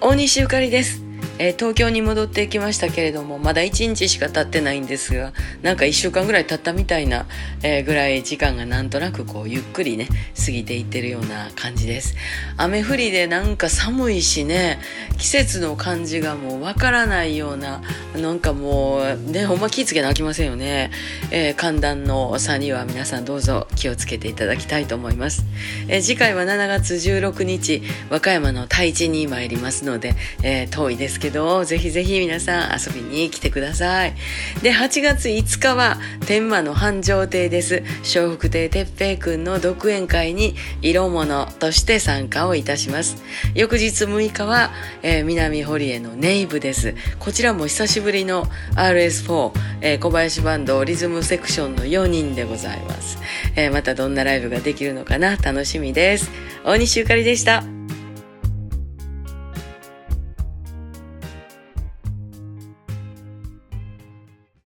大西ゆかりです。えー東京に戻ってきましたけれども、まだ1日しか経ってないんですが、なんか1週間ぐらい経ったみたいな、えーぐらい時間がなんとなくこうゆっくりね、過ぎていってるような感じです。雨降りでなんか寒いしね、季節の感じがもうわからないような、なんかもうね、ほんま気ぃつけなきませんよね。えー寒暖の差には皆さんどうぞ気をつけていただきたいと思います。えー次回は7月16日、和歌山の太一に参りますので、えー遠いですけど、ぜひぜひ皆さん遊びに来てください。で、8月5日は天満の繁盛亭です。笑福亭哲平くんの独演会に色物として参加をいたします。翌日6日は、えー南堀江のネイブです。こちらも久しぶりの RS4、えー小林バンドリズムセクションの4人でございます。えーまたどんなライブができるのかな？楽しみです。大西ゆかりでした。